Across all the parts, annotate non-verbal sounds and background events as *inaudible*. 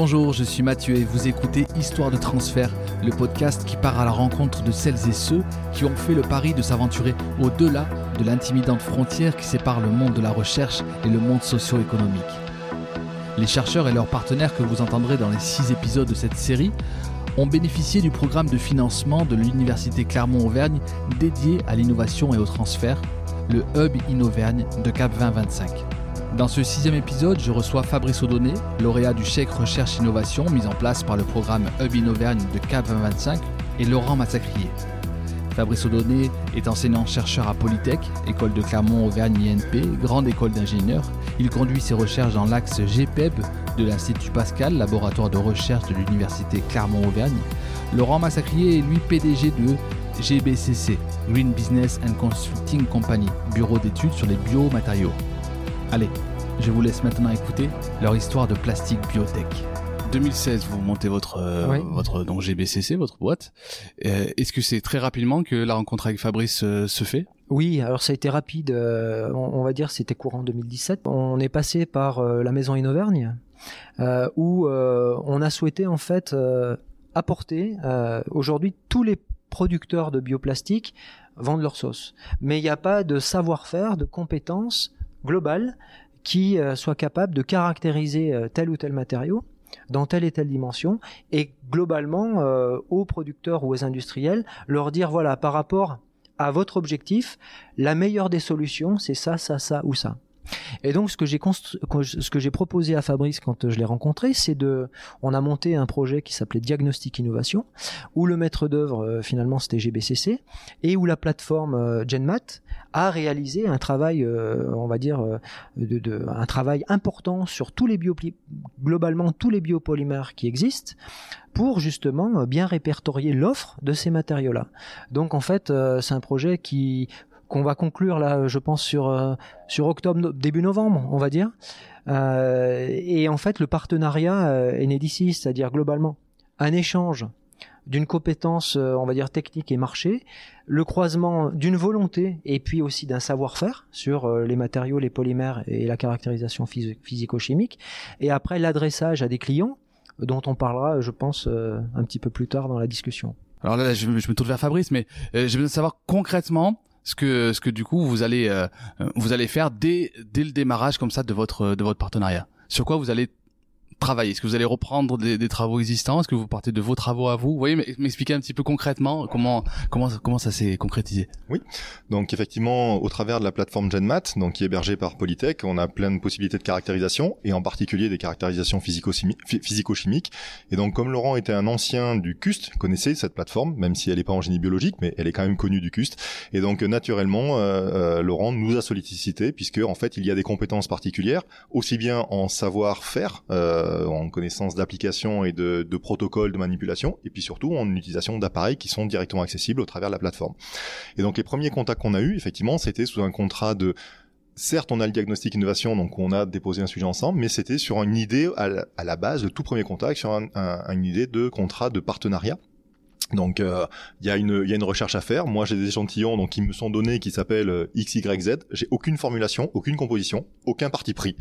Bonjour, je suis Mathieu et vous écoutez Histoire de transfert, le podcast qui part à la rencontre de celles et ceux qui ont fait le pari de s'aventurer au-delà de l'intimidante frontière qui sépare le monde de la recherche et le monde socio-économique. Les chercheurs et leurs partenaires que vous entendrez dans les six épisodes de cette série ont bénéficié du programme de financement de l'Université Clermont-Auvergne dédié à l'innovation et au transfert, le Hub Innovergne de Cap 2025. Dans ce sixième épisode, je reçois Fabrice Audonné, lauréat du chèque Recherche Innovation mis en place par le programme Hub Innovergne de Cap 2025, et Laurent Massacrier. Fabrice Audonné est enseignant-chercheur à Polytech, école de Clermont-Auvergne INP, grande école d'ingénieurs. Il conduit ses recherches dans l'axe GPEB de l'Institut Pascal, laboratoire de recherche de l'Université Clermont-Auvergne. Laurent Massacrier est lui PDG de GBCC, Green Business and Consulting Company, bureau d'études sur les biomatériaux. Allez, je vous laisse maintenant écouter leur histoire de plastique biotech. 2016, vous montez votre euh, votre donc GBCC, votre boîte. Euh, Est-ce que c'est très rapidement que la rencontre avec Fabrice euh, se fait? Oui, alors ça a été rapide. euh, on, on va dire c'était courant 2017. On est passé par euh, la maison Innovergne, euh, où euh, on a souhaité en fait euh, apporter. euh, Aujourd'hui, tous les producteurs de bioplastique vendent leur sauce, mais il n'y a pas de savoir-faire, de compétences globales qui euh, soit capable de caractériser euh, tel ou tel matériau dans telle et telle dimension et globalement euh, aux producteurs ou aux industriels leur dire voilà par rapport à votre objectif la meilleure des solutions c'est ça ça ça ou ça et donc ce que j'ai proposé à Fabrice quand je l'ai rencontré c'est de on a monté un projet qui s'appelait Diagnostic Innovation où le maître d'œuvre euh, finalement c'était GBCC et où la plateforme euh, GenMat a réalisé un travail euh, on va dire euh, de, un travail important sur tous les globalement tous les biopolymères qui existent pour justement euh, bien répertorier l'offre de ces matériaux-là. Donc en fait, euh, c'est un projet qui qu'on va conclure là, je pense sur euh, sur octobre début novembre, on va dire. Euh, et en fait, le partenariat euh, né d'ici, c'est-à-dire globalement un échange d'une compétence, euh, on va dire technique et marché, le croisement d'une volonté et puis aussi d'un savoir-faire sur euh, les matériaux, les polymères et la caractérisation phys- physico-chimique, et après l'adressage à des clients dont on parlera, je pense, euh, un petit peu plus tard dans la discussion. Alors là, je, me- tourne vers Fabrice, mais euh, j'ai besoin de savoir concrètement ce que ce que du coup vous allez euh, vous allez faire dès dès le démarrage comme ça de votre de votre partenariat. Sur quoi vous allez travailler. Est-ce que vous allez reprendre des, des travaux existants? Est-ce que vous partez de vos travaux à vous? Vous voyez, m'expliquer un petit peu concrètement comment comment comment ça s'est concrétisé. Donc effectivement, au travers de la plateforme GenMat, donc qui est hébergée par Polytech, on a plein de possibilités de caractérisation et en particulier des caractérisations physico-chimi- phy- physico-chimiques. Et donc comme Laurent était un ancien du CUST, connaissait cette plateforme, même si elle n'est pas en génie biologique, mais elle est quand même connue du CUST. Et donc naturellement, euh, euh, Laurent nous a sollicité puisque en fait il y a des compétences particulières, aussi bien en savoir-faire, euh, en connaissance d'applications et de, protocoles de manipulation, et puis surtout en utilisation d'appareils qui sont directement accessibles au travers de la plateforme. Et donc les premiers contacts qu'on a eus, effectivement, c'était sous un contrat de Certes, on a le diagnostic innovation, donc on a déposé un sujet ensemble, mais c'était sur une idée à la, base, le tout premier contact, sur un- un- une idée de contrat de partenariat. Donc euh, il y a une il y a une recherche à faire. Moi j'ai des échantillons donc qui me sont donnés qui s'appellent euh, X Y Z. J'ai aucune formulation, aucune composition, aucun parti pris.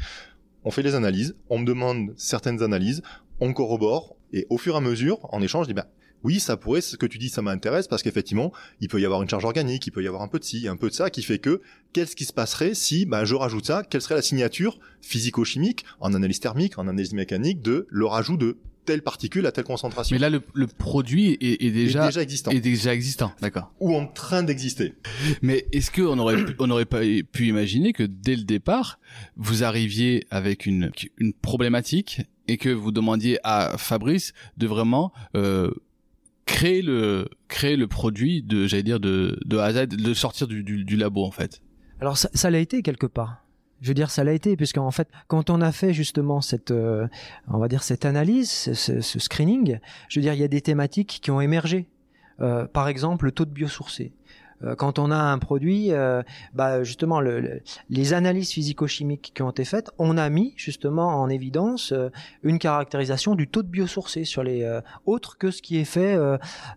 On fait les analyses, on me demande certaines analyses, on corrobore et au fur et à mesure en échange je dis ben oui, ça pourrait, ce que tu dis, ça m'intéresse parce qu'effectivement, il peut y avoir une charge organique, il peut y avoir un peu de ci, un peu de ça, qui fait que qu'est-ce qui se passerait si ben, je rajoute ça Quelle serait la signature physico-chimique, en analyse thermique, en analyse mécanique, de le rajout de telle particule à telle concentration Mais là, le, le produit est, est est déjà déjà existant est déjà existant, d'accord. ou en train d'exister. Mais est-ce que on aurait pu- on aurait pas pu imaginer que dès le départ vous arriviez avec une une problématique et que vous demandiez à Fabrice de vraiment euh, créer le créer le produit de j'allais dire de de A à Z de sortir du, du, du labo en fait? Alors ça, ça l'a été quelque part. Je veux dire, ça l'a été puisqu'en fait, quand on a fait justement cette, euh, on va dire cette analyse, ce screening, je veux dire, il y a des thématiques qui ont émergé. Euh, par exemple, le taux de biosourcé. Euh, quand on a un produit, euh, bah justement, le, le- les analyses physico-chimiques qui ont été faites, on a mis justement en évidence euh, une caractérisation du taux de biosourcé sur les autres que ce qui est fait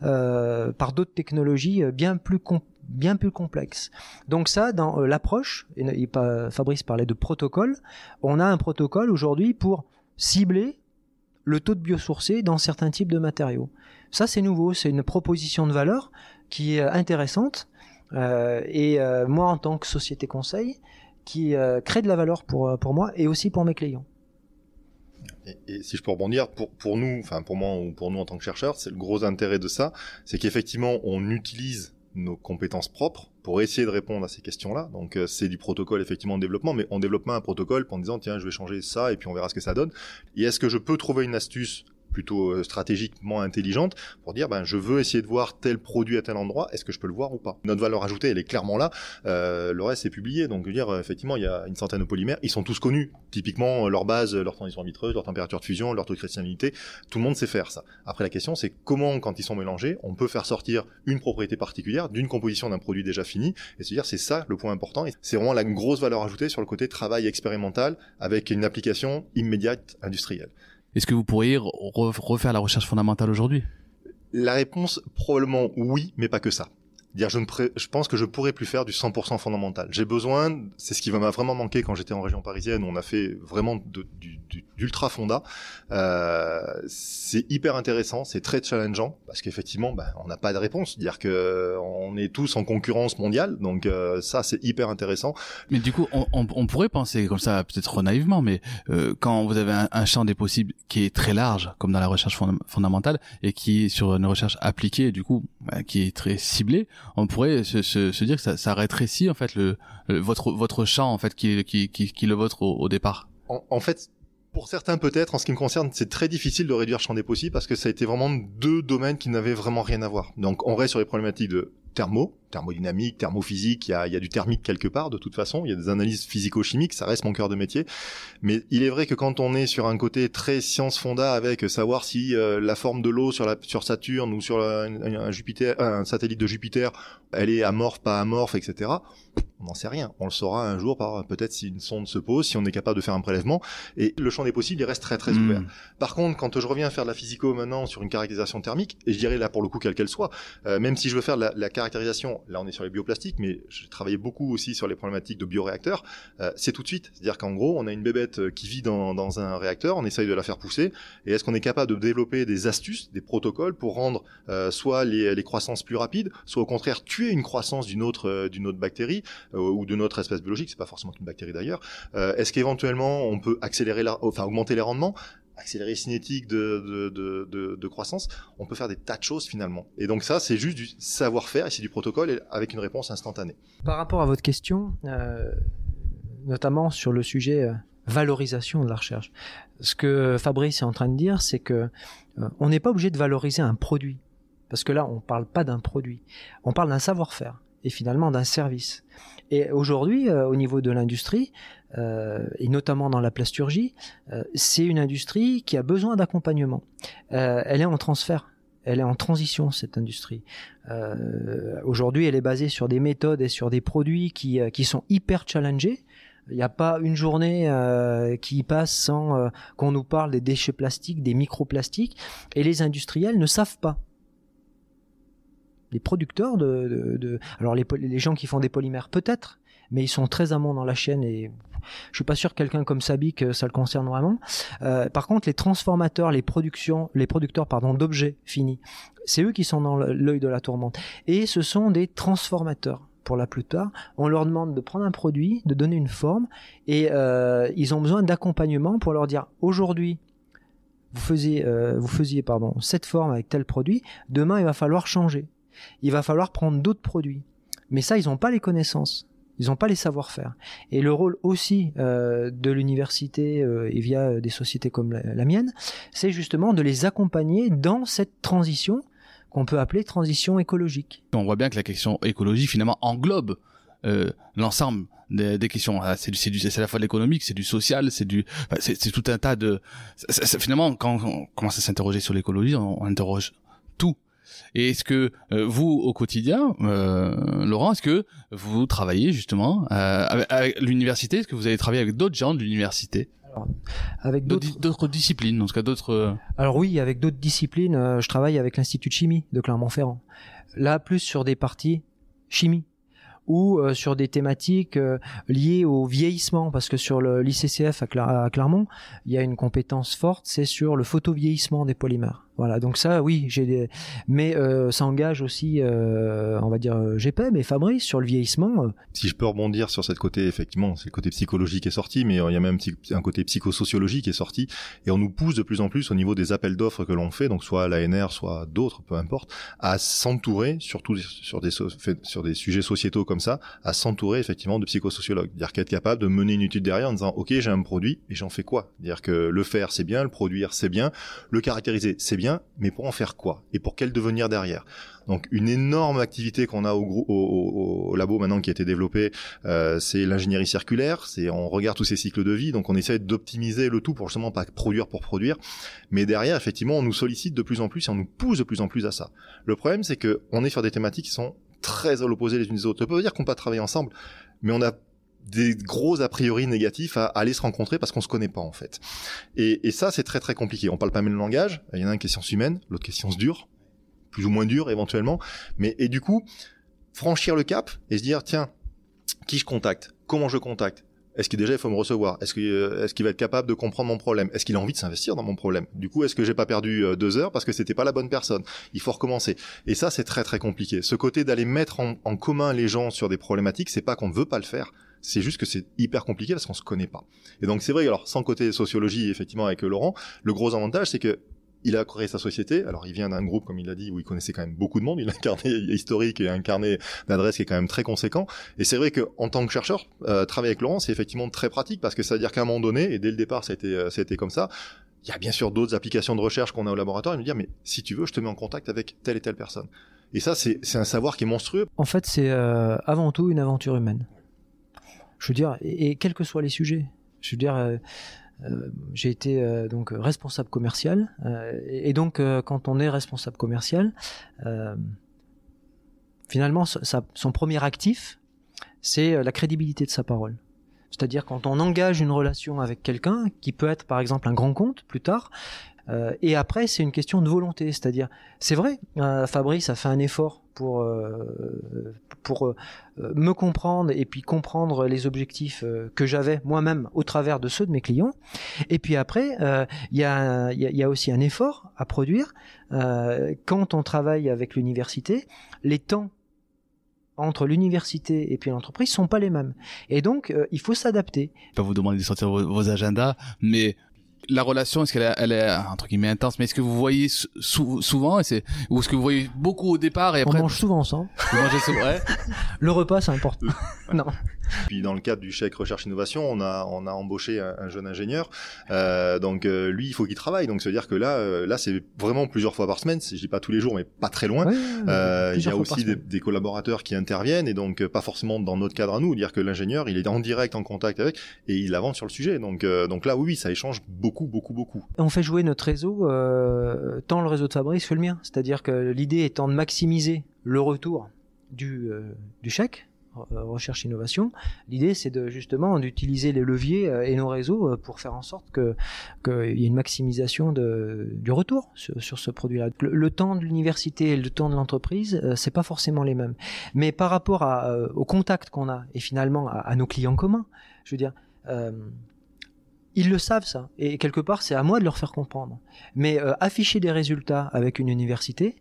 par d'autres technologies bien plus com- bien plus complexes. Donc ça, dans l'approche, et, Fabrice parlait de protocole, on a un protocole aujourd'hui pour cibler le taux de biosourcé dans certains types de matériaux. Ça, c'est nouveau, c'est une proposition de valeur qui est intéressante. Euh, et euh, moi, en tant que société conseil, qui euh, crée de la valeur pour, pour moi et aussi pour mes clients. Et, si je peux rebondir, pour, pour nous, enfin pour moi ou pour nous en tant que chercheurs, c'est le gros intérêt de ça, c'est qu'effectivement on utilise nos compétences propres pour essayer de répondre à ces questions-là. Donc c'est du protocole effectivement de développement, mais on développe un protocole en disant tiens je vais changer ça et puis on verra ce que ça donne. Et est-ce que je peux trouver une astuce plutôt euh, stratégiquement intelligente pour dire ben je veux essayer de voir tel produit à tel endroit est-ce que je peux le voir ou pas? Notre valeur ajoutée elle est clairement là. Euh, le reste est publié. Donc je veux dire effectivement il y a une centaine de polymères. Ils sont tous connus. Typiquement leur base leur transition vitreuse leur température de fusion leur taux de cristallinité tout le monde sait faire ça. Après la question c'est comment quand ils sont mélangés on peut faire sortir une propriété particulière d'une composition d'un produit déjà fini et se dire c'est ça le point important. Et c'est vraiment la grosse valeur ajoutée sur le côté travail expérimental avec une application immédiate industrielle est-ce que vous pourriez refaire la recherche fondamentale aujourd'hui? La réponse, probablement oui, mais pas que ça. Dire, je, pense que je pourrais plus faire du 100% fondamental. J'ai besoin, c'est ce qui m'a vraiment manqué quand j'étais en région parisienne, on a fait vraiment du, d'ultra fonda. Euh, c'est hyper intéressant, c'est très challengeant parce qu'effectivement, bah, on n'a pas de réponse. Dire que on est tous en concurrence mondiale, donc euh, ça c'est hyper intéressant. Mais du coup, on, on, on pourrait penser comme ça, peut-être naïvement, mais euh, quand vous avez un, un, champ des possibles qui est très large, comme dans la recherche fondamentale, et qui est sur une recherche appliquée, du coup, bah, qui est très ciblée, on pourrait se, dire que ça, rétrécit en fait votre votre champ en fait qui le vôtre au, départ. En, en fait, pour certains peut-être, en ce qui me concerne, c'est très difficile de réduire champ des possibles parce que ça a été vraiment deux domaines qui n'avaient vraiment rien à voir. Donc on reste sur les problématiques de thermo, thermodynamique, thermophysique, il y a, il y a du thermique quelque part de toute façon, il y a des analyses physico-chimiques, ça reste mon cœur de métier. Mais il est vrai que quand on est sur un côté très science fonda avec savoir si euh, la forme de l'eau sur, la, sur Saturne ou sur un, un, Jupiter, un satellite de Jupiter, elle est amorphe, pas amorphe, etc. On n'en sait rien. On le saura un jour par peut-être si une sonde se pose, si on est capable de faire un prélèvement. Et le champ des possibles, il reste très très mmh. ouvert. Par contre, quand je reviens faire de la physico maintenant sur une caractérisation thermique, et je dirais là pour le coup quelle qu'elle soit, euh, même si je veux faire la, la caractérisation, là on est sur les bioplastiques, mais j'ai travaillé beaucoup aussi sur les problématiques de bioréacteurs, euh, c'est tout de suite. C'est-à-dire qu'en gros, on a une bébête euh, qui vit dans, dans, un réacteur, on essaye de la faire pousser, et est-ce qu'on est capable de développer des astuces, des protocoles pour rendre euh, soit les, les, croissances plus rapides, soit au contraire tuer une croissance d'une autre, euh, d'une autre bactérie euh, ou d'une autre espèce biologique, c'est pas forcément une bactérie d'ailleurs. est-ce qu'éventuellement on peut accélérer, la, enfin augmenter les rendements? Accélérer cinétique de, croissance, on peut faire des tas de choses finalement. Et donc ça, c'est juste du savoir-faire et c'est du protocole avec une réponse instantanée. Par rapport à votre question, euh, notamment sur le sujet euh, valorisation de la recherche, ce que Fabrice est en train de dire, c'est que euh, on n'est pas obligé de valoriser un produit, parce que là, on parle pas d'un produit, on parle d'un savoir-faire et finalement d'un service. Et aujourd'hui, euh, au niveau de l'industrie, euh, et notamment dans la plasturgie, euh, c'est une industrie qui a besoin d'accompagnement. Elle est en transfert, elle est en transition, cette industrie. Aujourd'hui, elle est basée sur des méthodes et sur des produits qui, qui sont hyper challengés. Il n'y a pas une journée qui passe sans qu'on nous parle des déchets plastiques, des microplastiques, et les industriels ne savent pas les producteurs de, alors les, gens qui font des polymères peut-être, mais ils sont très amont dans la chaîne et je suis pas sûr que quelqu'un comme Sabic ça le concerne vraiment. Euh, par contre, les transformateurs, les productions, les producteurs pardon d'objets finis, c'est eux qui sont dans l'œil de la tourmente. Et ce sont des transformateurs pour la plupart, on leur demande de prendre un produit, de donner une forme, et euh, ils ont besoin d'accompagnement pour leur dire aujourd'hui, vous faisiez, euh, vous faisiez pardon, cette forme avec tel produit, demain il va falloir changer il va falloir prendre d'autres produits. Mais ça, ils n'ont pas les connaissances. Ils n'ont pas les savoir-faire. Et le rôle aussi euh, de l'université euh, et via des sociétés comme la, mienne, c'est justement de les accompagner dans cette transition qu'on peut appeler transition écologique. On voit bien que la question écologique finalement englobe euh, l'ensemble des, questions. Ah, c'est à la fois de l'économique, c'est du social, c'est du, c'est tout un tas de. Finalement, quand on commence à s'interroger sur l'écologie, on, interroge. Et est-ce que euh, vous, au quotidien, euh, Laurent, est-ce que vous travaillez justement euh, avec, avec l'université? Est-ce que vous avez travaillé avec d'autres gens de l'université? Alors, avec d'autres d'autres disciplines, en tout cas d'autres. Alors oui, avec d'autres disciplines, euh, je travaille avec l'institut de chimie de Clermont-Ferrand. Là, plus sur des parties chimie, ou sur des thématiques liées au vieillissement, parce que sur le l'ICCF à, à Clermont, il y a une compétence forte, c'est sur le photovieillissement des polymères. Voilà, donc ça, oui, j'ai des... mais euh, ça engage aussi, euh, on va dire euh, GP, mais Fabrice sur le vieillissement. Si je peux rebondir sur cette côté, effectivement, c'est le côté psychologique qui est sorti, mais il y a même un côté psychosociologique qui est sorti, et on nous pousse de plus en plus au niveau des appels d'offres que l'on fait, donc soit l'ANR, soit d'autres, peu importe, à s'entourer, surtout sur des sur des sujets sociétaux comme ça, à s'entourer effectivement de psychosociologues, dire qu'être capable de mener une étude derrière en disant, ok, j'ai un produit et j'en fais quoi, dire que le faire c'est bien, le produire c'est bien, le caractériser c'est bien mais pour en faire quoi Et pour quel devenir derrière? Donc une énorme activité qu'on a au, au, labo maintenant qui a été développée, euh, c'est l'ingénierie circulaire. C'est on regarde tous ces cycles de vie, donc on essaie d'optimiser le tout pour justement pas produire pour produire. Mais derrière, effectivement, on nous sollicite de plus en plus et on nous pousse de plus en plus à ça. Le problème, c'est que on est sur des thématiques qui sont très à l'opposé les unes des autres. On peut dire qu'on peut pas travailler ensemble, mais on a des gros a priori négatifs à, aller se rencontrer parce qu'on se connaît pas en fait. Et, et ça c'est très très compliqué. On parle pas même le langage. Il y en a un qui est science humaine, l'autre qui est science dure, plus ou moins dure éventuellement. Mais et du coup franchir le cap et se dire tiens qui je contacte, comment je contacte, est-ce qu'il déjà il faut me recevoir? Est-ce euh, est-ce qu'il va être capable de comprendre mon problème? Est-ce qu'il a envie de s'investir dans mon problème? Du coup, est-ce que j'ai pas perdu euh, deux heures parce que c'était pas la bonne personne? Il faut recommencer. Et ça, c'est très très compliqué. Ce côté d'aller mettre en, en, commun les gens sur des problématiques, c'est pas qu'on ne veut pas le faire, c'est juste que c'est hyper compliqué parce qu'on se connaît pas. Et donc c'est vrai, alors sans côté sociologie, effectivement, avec Laurent, le gros avantage, c'est que il a créé sa société. Alors, il vient d'un groupe, comme il l'a dit, où il connaissait quand même beaucoup de monde. *laughs* Il a un carnet historique et un carnet d'adresses qui est quand même très conséquent. Et c'est vrai qu'en tant que chercheur, euh, travailler avec Laurent, c'est effectivement très pratique parce que ça veut dire qu'à un moment donné, et dès le départ, ça a été, euh, ça a été comme ça. Il y a bien sûr d'autres applications de recherche qu'on a au laboratoire. Il me dit, mais si tu veux, je te mets en contact avec telle et telle personne. Et ça, c'est un savoir qui est monstrueux. En fait, c'est euh, avant tout une aventure humaine. Je veux dire, et, quels que soient les sujets. Je veux dire, euh, j'ai été euh, donc responsable commercial, et, donc quand on est responsable commercial, finalement, son premier actif, c'est la crédibilité de sa parole. C'est-à-dire quand on engage une relation avec quelqu'un, qui peut être par exemple un grand compte plus tard, euh, et après, c'est une question de volonté, c'est-à-dire, c'est vrai, euh, Fabrice a fait un effort pour euh, pour me comprendre et puis comprendre les objectifs que j'avais moi-même au travers de ceux de mes clients. Et puis après, il y a, y, a, aussi un effort à produire quand on travaille avec l'université. Les temps entre l'université et puis l'entreprise sont pas les mêmes. Et donc, il faut s'adapter. Je peux vous demander de sortir vos agendas, mais la relation, est-ce qu'elle est, elle est entre guillemets intense, mais est-ce que vous voyez souvent, et c'est, ou est-ce que vous voyez beaucoup au départ et après On mange souvent ensemble. Vous mangez souvent, ouais. Le repas, c'est important. *laughs* non. Puis dans le cadre du chèque recherche innovation, on a on a embauché un, jeune ingénieur. Euh, donc euh, lui, il faut qu'il travaille. Donc c'est à dire que là euh, là c'est vraiment plusieurs fois par semaine. Je dis pas tous les jours, mais pas très loin. Euh, il y a aussi des, des, collaborateurs qui interviennent et donc pas forcément dans notre cadre à nous. Dire que l'ingénieur, il est en direct en contact avec et il avance sur le sujet. Donc donc là oui, ça échange beaucoup beaucoup beaucoup. On fait jouer notre réseau tant le réseau de Fabrice que le mien. C'est-à-dire que l'idée étant de maximiser le retour du, du chèque euh, recherche innovation. L'idée, c'est de justement d'utiliser les leviers euh, et nos réseaux euh, pour faire en sorte que qu'il y ait une maximisation de, du retour sur, ce produit-là. Le, temps de l'université et le temps de l'entreprise, c'est pas forcément les mêmes. Mais par rapport au contact qu'on a et finalement à, nos clients communs, je veux dire. ils le savent ça, et quelque part c'est à moi de leur faire comprendre. Mais afficher des résultats avec une université,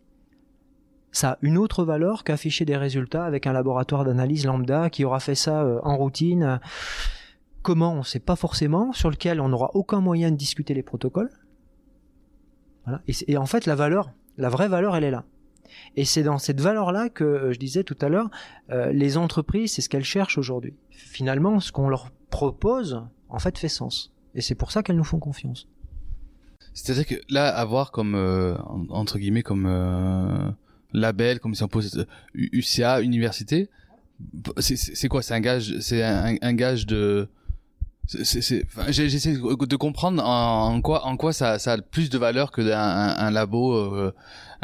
ça a une autre valeur qu'afficher des résultats avec un laboratoire d'analyse lambda qui aura fait ça euh, en routine. Comment, on ne sait pas forcément, sur lequel on n'aura aucun moyen de discuter les protocoles. Voilà. Et, en fait, la valeur, la vraie valeur, elle est là. Et c'est dans cette valeur-là que euh, je disais tout à l'heure, euh, les entreprises, c'est ce qu'elles cherchent aujourd'hui. Finalement, ce qu'on leur propose, en fait, fait sens. Et c'est pour ça qu'elles nous font confiance. C'est-à-dire que là, avoir comme entre guillemets comme label, comme si on pose UCA, université. C'est quoi? C'est un gage, c'est un, gage de. J'essaie de comprendre en, quoi, en quoi ça, ça a plus de valeur que un, un labo. Euh,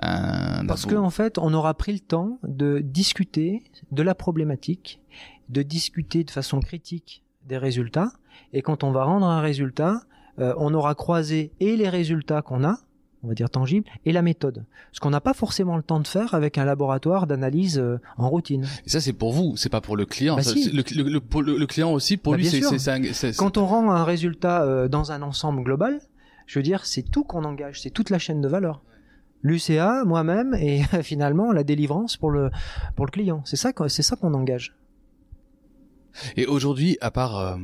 Parce qu'en en fait, on aura pris le temps de discuter de la problématique, de discuter de façon critique des résultats, et quand on va rendre un résultat, euh, on aura croisé et les résultats qu'on a, on va dire tangible, et la méthode. Ce qu'on n'a pas forcément le temps de faire avec un laboratoire d'analyse euh, en routine. Et ça, c'est pour vous, c'est pas pour le client. Bah Ça, si. c'est- le, le- le- pour le- le client aussi, pour Bah, lui, c'est Quand on rend un résultat euh, dans un ensemble global, je veux dire, c'est tout qu'on engage, c'est toute la chaîne de valeur. L'UCA, moi-même, et *laughs* finalement la délivrance pour le, pour le client. C'est ça, c'est ça qu'on engage. Et aujourd'hui, à part, euh,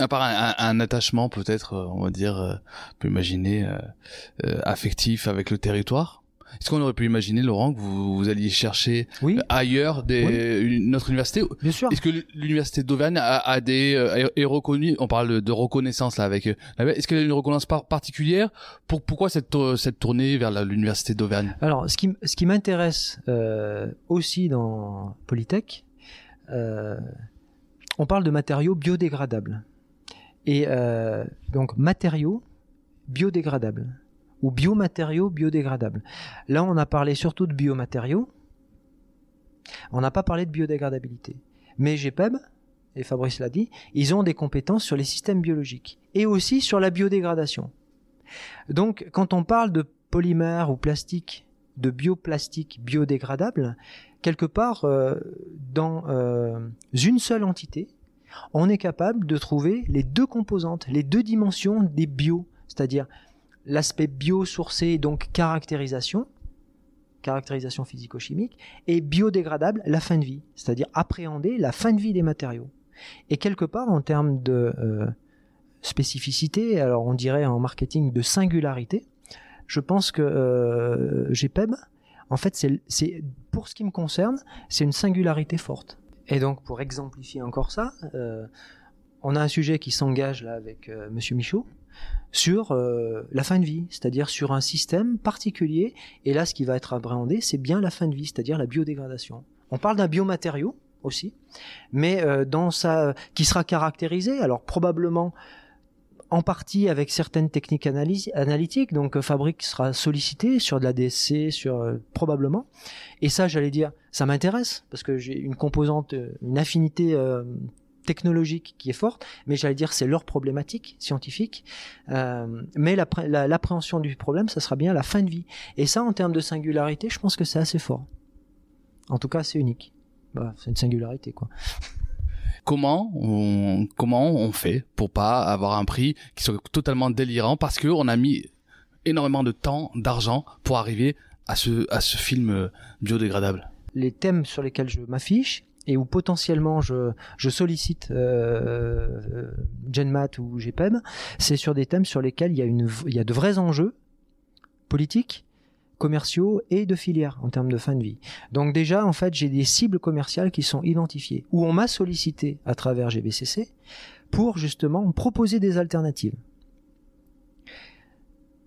à part un, attachement peut-être, euh, on va dire, euh, on peut imaginer euh, affectif avec le territoire. Est-ce qu'on aurait pu imaginer, Laurent, que vous, vous alliez chercher Oui, ailleurs des, une, université bien sûr. Est-ce que l'université d'Auvergne a, a des euh, est reconnue On parle de, reconnaissance là avec. Est-ce qu'elle a une reconnaissance par- particulière pour pourquoi cette cette tournée vers l'université d'Auvergne Alors, ce qui, ce qui m'intéresse euh, aussi dans Polytech, euh, on parle de matériaux biodégradables. Et euh, donc, matériaux biodégradables ou biomatériaux biodégradables. Là, on a parlé surtout de biomatériaux. On n'a pas parlé de biodégradabilité. Mais GPEB, et Fabrice l'a dit, ils ont des compétences sur les systèmes biologiques et aussi sur la biodégradation. Donc, quand on parle de polymères ou plastiques, de bioplastique biodégradable, quelque part, euh, dans euh, une seule entité, on est capable de trouver les deux composantes, les deux dimensions des bio, c'est-à-dire l'aspect biosourcé, donc caractérisation, caractérisation physico-chimique, et biodégradable, la fin de vie, c'est-à-dire appréhender la fin de vie des matériaux. Et quelque part, en termes de euh, spécificité, alors on dirait en marketing de singularité, je pense que euh, GPEB, en fait, c'est, pour ce qui me concerne, c'est une singularité forte. Et donc, pour exemplifier encore ça, euh, on a un sujet qui s'engage là avec euh, Monsieur Michaud sur euh, la fin de vie, c'est-à-dire sur un système particulier. Et là, ce qui va être appréhendé, c'est bien la fin de vie, c'est-à-dire la biodégradation. On parle d'un biomatériau aussi, mais euh, dans sa, qui sera caractérisé, alors probablement en partie avec certaines techniques analytiques. Donc euh, Fabrique sera sollicité sur de la DSC, sur euh, probablement. Et ça, j'allais dire, ça m'intéresse parce que j'ai une composante, euh, une affinité euh, technologique qui est forte. Mais j'allais dire, c'est leur problématique scientifique. Euh, mais l'appré- la- l'appréhension du problème, ça sera bien la fin de vie. Et ça, en termes de singularité, je pense que c'est assez fort. En tout cas, c'est unique. Bah, c'est une singularité, quoi. Comment on fait pour pas avoir un prix qui soit totalement délirant parce que on a mis énormément de temps, d'argent pour arriver à ce film euh, biodégradable. les thèmes sur lesquels je m'affiche et où potentiellement je, sollicite euh, euh, GenMat ou GPEB, c'est sur des thèmes sur lesquels il y, a une, il y a de vrais enjeux politiques, commerciaux et de filières en termes de fin de vie. Donc déjà, en fait, j'ai des cibles commerciales qui sont identifiées, où on m'a sollicité à travers GBCC pour justement me proposer des alternatives.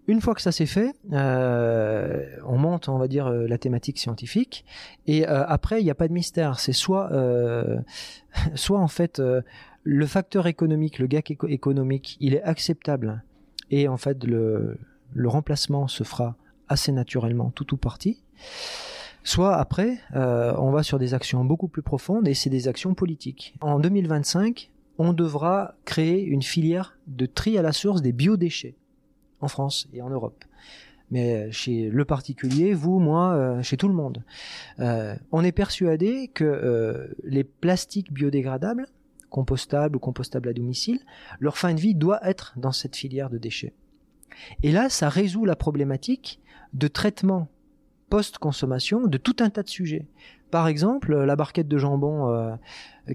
Une fois que ça s'est fait, euh, on monte, on va dire, euh, la thématique scientifique, et euh, après, il n'y a pas de mystère. C'est soit, *laughs* soit en fait, le facteur économique, le gap éco- économique, il est acceptable, et en fait, le remplacement se fera assez naturellement, tout ou partie. Soit après, euh, on va sur des actions beaucoup plus profondes, et c'est des actions politiques. En 2025, on devra créer une filière de tri à la source des biodéchets en France et en Europe. Mais chez le particulier, vous, moi, euh, chez tout le monde. Euh, on est persuadé que les plastiques biodégradables, compostables ou compostables à domicile, leur fin de vie doit être dans cette filière de déchets. Et là, ça résout la problématique de traitement post-consommation de tout un tas de sujets. Par exemple, la barquette de jambon euh,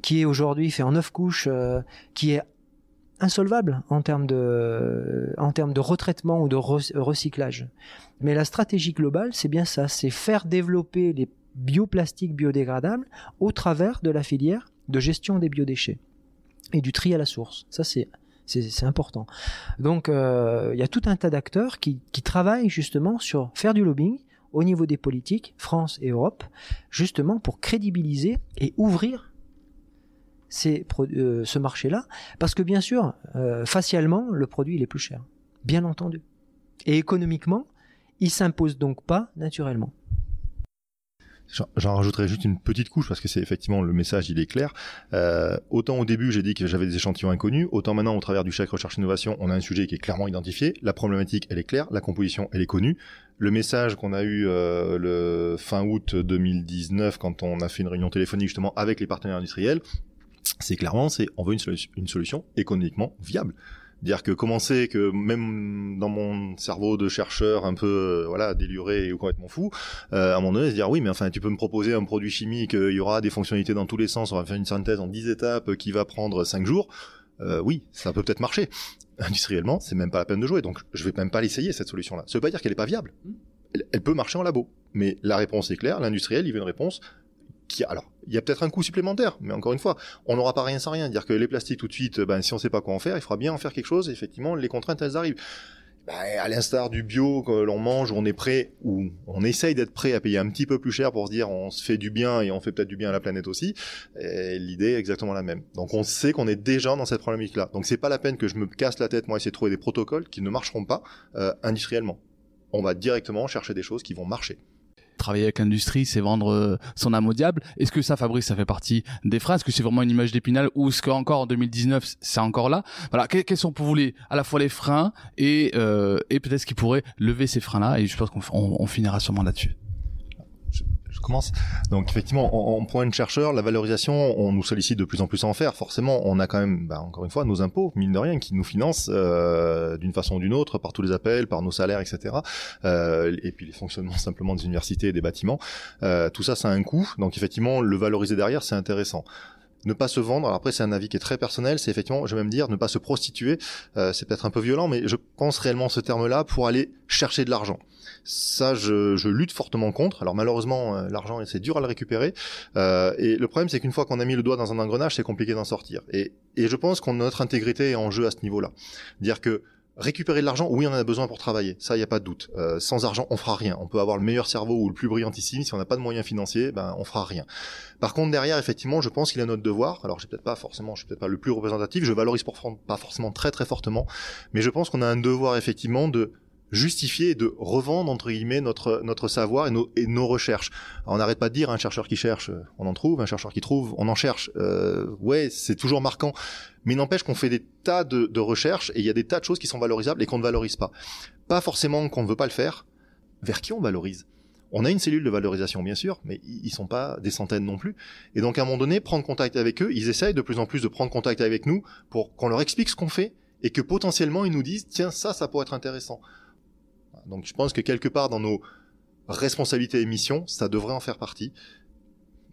qui est aujourd'hui fait en neuf couches, euh, qui est insolvable en termes de, en termes de retraitement ou de re- recyclage. Mais la stratégie globale, c'est bien ça, c'est faire développer les bioplastiques biodégradables au travers de la filière de gestion des biodéchets et du tri à la source. Ça, c'est c'est important. Donc, euh, il y a tout un tas d'acteurs qui, travaillent justement sur faire du lobbying au niveau des politiques, France et Europe, justement pour crédibiliser et ouvrir euh, ce marché-là, parce que bien sûr, euh, facialement, le produit il est plus cher, bien entendu. Et économiquement, il s'impose donc pas naturellement. J'en rajouterai juste une petite couche parce que c'est effectivement le message, il est clair. Euh, autant au début j'ai dit que j'avais des échantillons inconnus, autant maintenant au travers du chèque recherche innovation, on a un sujet qui est clairement identifié. La problématique, elle est claire, la composition, elle est connue. Le message qu'on a eu euh, le fin août 2019 quand on a fait une réunion téléphonique justement avec les partenaires industriels, c'est clairement c'est on veut une, une solution économiquement viable dire que commencer que même dans mon cerveau de chercheur un peu euh, voilà déluré ou complètement fou euh, à un moment donné se dire oui mais enfin tu peux me proposer un produit chimique euh, il y aura des fonctionnalités dans tous les sens on va faire une synthèse en 10 étapes qui va prendre 5 jours. Oui ça peut peut-être marcher. *laughs* Industriellement c'est même pas la peine de jouer donc je vais même pas l'essayer cette solution là ça veut pas dire qu'elle est pas viable. Elle, elle peut marcher en labo. Mais la réponse est claire l'industriel il veut une réponse alors, il y a peut-être un coût supplémentaire, mais encore une fois, on n'aura pas rien sans rien. Dire que les plastiques tout de suite, ben, si on sait pas quoi en faire, il faudra bien en faire quelque chose. effectivement, les contraintes, elles arrivent. Ben, à l'instar du bio que l'on mange, on est prêt ou on essaye d'être prêt à payer un petit peu plus cher pour se dire on se fait du bien et on fait peut-être du bien à la planète aussi. L'idée est exactement la même. Donc on sait qu'on est déjà dans cette problématique-là. Donc c'est pas la peine que je me casse la tête moi essayer de trouver des protocoles qui ne marcheront pas euh, industriellement. On va directement chercher des choses qui vont marcher travailler avec l'industrie, c'est vendre euh, son âme au diable. Est-ce que ça, Fabrice, ça fait partie des phrases Est-ce que c'est vraiment une image d'épinal ou est-ce qu'encore en 2019, c'est encore là? Voilà, quels sont pour vous les, à la fois les freins et, euh, et peut-être ce qui pourrait lever ces freins-là? Et je pense qu'on on finira sûrement là-dessus commence. Donc effectivement, en, point de chercheur, la valorisation, on nous sollicite de plus en plus à en faire. Forcément, on a quand même, bah, encore une fois, nos impôts, mine de rien, qui nous financent euh, d'une façon ou d'une autre, par tous les appels, par nos salaires, etc. Euh, et puis les fonctionnements *laughs* simplement des universités et des bâtiments. Euh, tout ça, ça a un coût. Donc effectivement, le valoriser derrière, c'est intéressant ne pas se vendre. Alors après, c'est un avis qui est très personnel. C'est effectivement, je vais même dire, ne pas se prostituer. Euh, c'est peut-être un peu violent, mais je pense réellement ce terme-là pour aller chercher de l'argent. Ça, je, lutte fortement contre. Alors malheureusement, euh, l'argent, c'est dur à le récupérer. Euh, et le problème, c'est qu'une fois qu'on a mis le doigt dans un engrenage, c'est compliqué d'en sortir. Et, et je pense que notre intégrité est en jeu à ce niveau-là. Dire que Récupérer de l'argent, oui, on en a besoin pour travailler, ça, il n'y a pas de doute. Euh, sans argent, on fera rien. On peut avoir le meilleur cerveau ou le plus brillantissime, si on n'a pas de moyens financiers, ben, on fera rien. Par contre, derrière, effectivement, je pense qu'il est notre devoir. Alors, je peut-être pas forcément, je suis peut-être pas le plus représentatif, je valorise pas forcément très très fortement, mais je pense qu'on a un devoir effectivement de justifier et de revendre entre guillemets notre notre savoir et nos, et nos recherches. on n'arrête pas de dire un chercheur qui cherche, on en trouve, un chercheur qui trouve, on en cherche. Euh, ouais, c'est toujours marquant, mais n'empêche qu'on fait des tas de, de recherches et il y a des tas de choses qui sont valorisables et qu'on ne valorise pas. Pas forcément qu'on ne veut pas le faire. Vers qui on valorise? On a une cellule de valorisation, bien sûr, mais ils sont pas des centaines non plus. Et donc, à un moment donné, prendre contact avec eux, ils essayent de plus en plus de prendre contact avec nous pour qu'on leur explique ce qu'on fait et que potentiellement ils nous disent, tiens, ça, ça pourrait être intéressant. Donc je pense que quelque part dans nos responsabilités et missions, ça devrait en faire partie.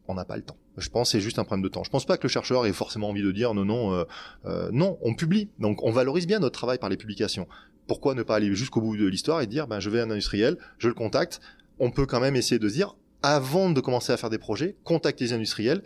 On n'a pas le temps. Je pense c'est juste un problème de temps. Je pense pas que le chercheur ait forcément envie de dire non, non, euh, euh, non, on publie. Donc on valorise bien notre travail par les publications. Pourquoi ne pas aller jusqu'au bout de l'histoire et dire ben je vais à un industriel, je le contacte. On peut quand même essayer de dire avant de commencer à faire des projets, contacter les industriels.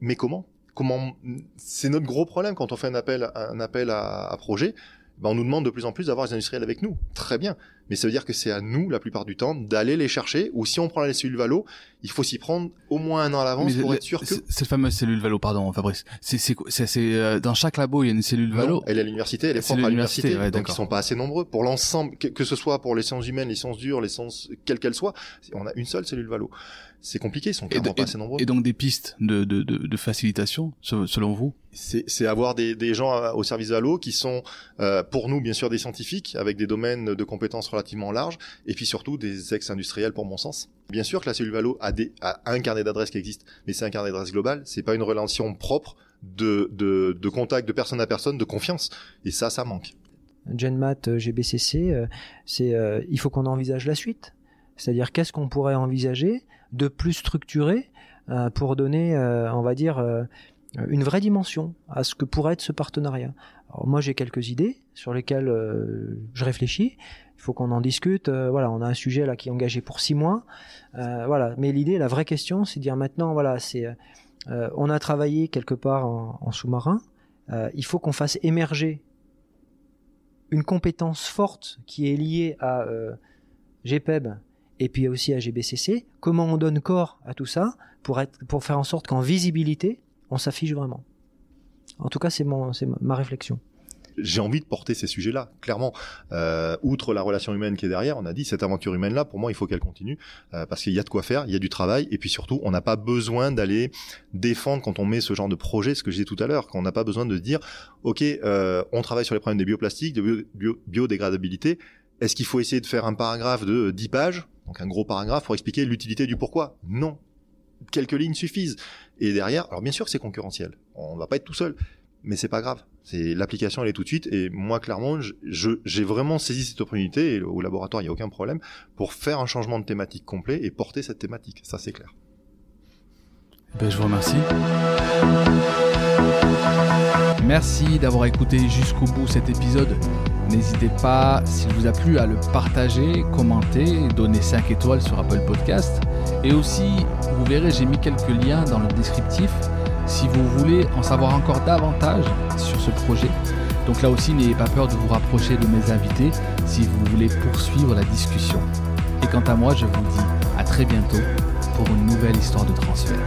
Mais comment? Comment? C'est notre gros problème quand on fait un appel, un appel à, à projet ben on nous demande de plus en plus d'avoir des industriels avec nous. Très bien. Mais ça veut dire que c'est à nous, la plupart du temps, d'aller les chercher, ou si on prend la cellule Valo, il faut s'y prendre au moins un an à l'avance pour être sûr que... Cette fameuse cellule Valo, pardon, Fabrice, c'est, c'est, c'est, euh, dans chaque labo, il y a une cellule Valo. elle est à l'université, elle est propre à l'université, donc ils sont pas assez nombreux. Pour l'ensemble, que, ce soit pour les sciences humaines, les sciences dures, les sciences, quelles qu'elles soient, on a une seule cellule Valo. C'est compliqué, ils sont clairement pas assez nombreux. Et donc des pistes de, de, de, de facilitation, selon vous? C'est avoir des, des, gens euh, au service de Halo qui sont euh, pour nous bien sûr des scientifiques avec des domaines de compétences relativement larges et puis surtout des ex-industriels pour mon sens. Bien sûr que la cellule Valo a, des, a un carnet d'adresses qui existe, mais c'est un carnet d'adresses global, c'est pas une relation propre de, de, de, contact de personne à personne, de confiance, et ça, ça manque. GenMat euh, GBCC, c'est il faut qu'on envisage la suite. C'est-à-dire qu'est-ce qu'on pourrait envisager de plus structuré pour donner, on va dire, une vraie dimension à ce que pourrait être ce partenariat. Alors moi j'ai quelques idées sur lesquelles je réfléchis, il faut qu'on en discute. Euh, voilà, on a un sujet là qui est engagé pour six mois. Euh, voilà, mais l'idée, la vraie question, c'est de dire maintenant, voilà, c'est, euh, on a travaillé quelque part en, sous-marin. il faut qu'on fasse émerger une compétence forte qui est liée à GPEB et puis aussi à GBCC. Comment on donne corps à tout ça pour être, pour faire en sorte qu'en visibilité, on s'affiche vraiment? En tout cas, c'est ma réflexion. j'ai envie de porter ces sujets-là, clairement. Euh, outre la relation humaine qui est derrière, on a dit cette aventure humaine-là, pour moi, il faut qu'elle continue euh, parce qu'il y a de quoi faire, il y a du travail, et puis surtout, on n'a pas besoin d'aller défendre quand on met ce genre de projet, ce que je disais tout à l'heure, qu'on n'a pas besoin de dire, ok, euh, on travaille sur les problèmes des bioplastiques, de biodégradabilité. Est-ce qu'il faut essayer de faire un paragraphe de 10 pages, donc un gros paragraphe pour expliquer l'utilité du pourquoi? Non, quelques lignes suffisent. Et derrière, alors bien sûr que c'est concurrentiel, on va pas être tout seul, mais c'est pas grave. C'est l'application, elle est tout de suite. Et moi, clairement, j'ai vraiment saisi cette opportunité. Et au laboratoire, il n'y a aucun problème pour faire un changement de thématique complet et porter cette thématique. Ça, c'est clair. Ben, je vous remercie. Merci d'avoir écouté jusqu'au bout cet épisode. N'hésitez pas, s'il vous a plu, à le partager, commenter, donner 5 étoiles sur Apple Podcast. Et aussi, vous verrez, j'ai mis quelques liens dans le descriptif si vous voulez en savoir encore davantage sur ce projet. Donc là aussi, n'ayez pas peur de vous rapprocher de mes invités si vous voulez poursuivre la discussion. Et quant à moi, je vous dis à très bientôt pour une nouvelle histoire de transfert.